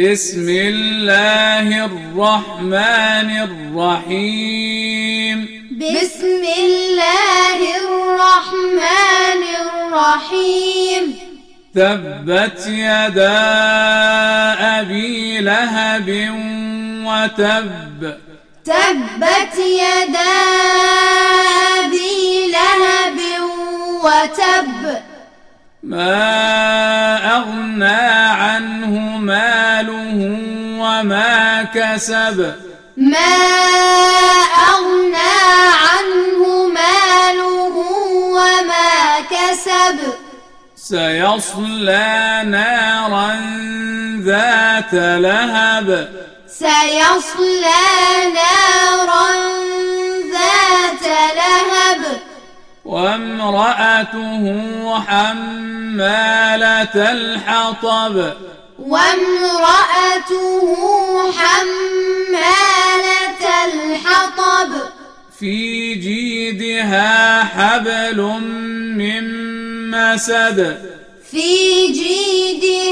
بسم الله الرحمن الرحيم. بسم الله الرحمن الرحيم. تبت يدا أبي لهب وتب. تبت يدا أبي لهب وتب. ما أغنى وما كسب. ما أغنى عنه ماله وما كسب. سيصلى نارا ذات لهب. سيصلى نارا ذات لهب. وامرأته حمالة الحطب. وامرأته في جيدها حبل من مسد. في جيدها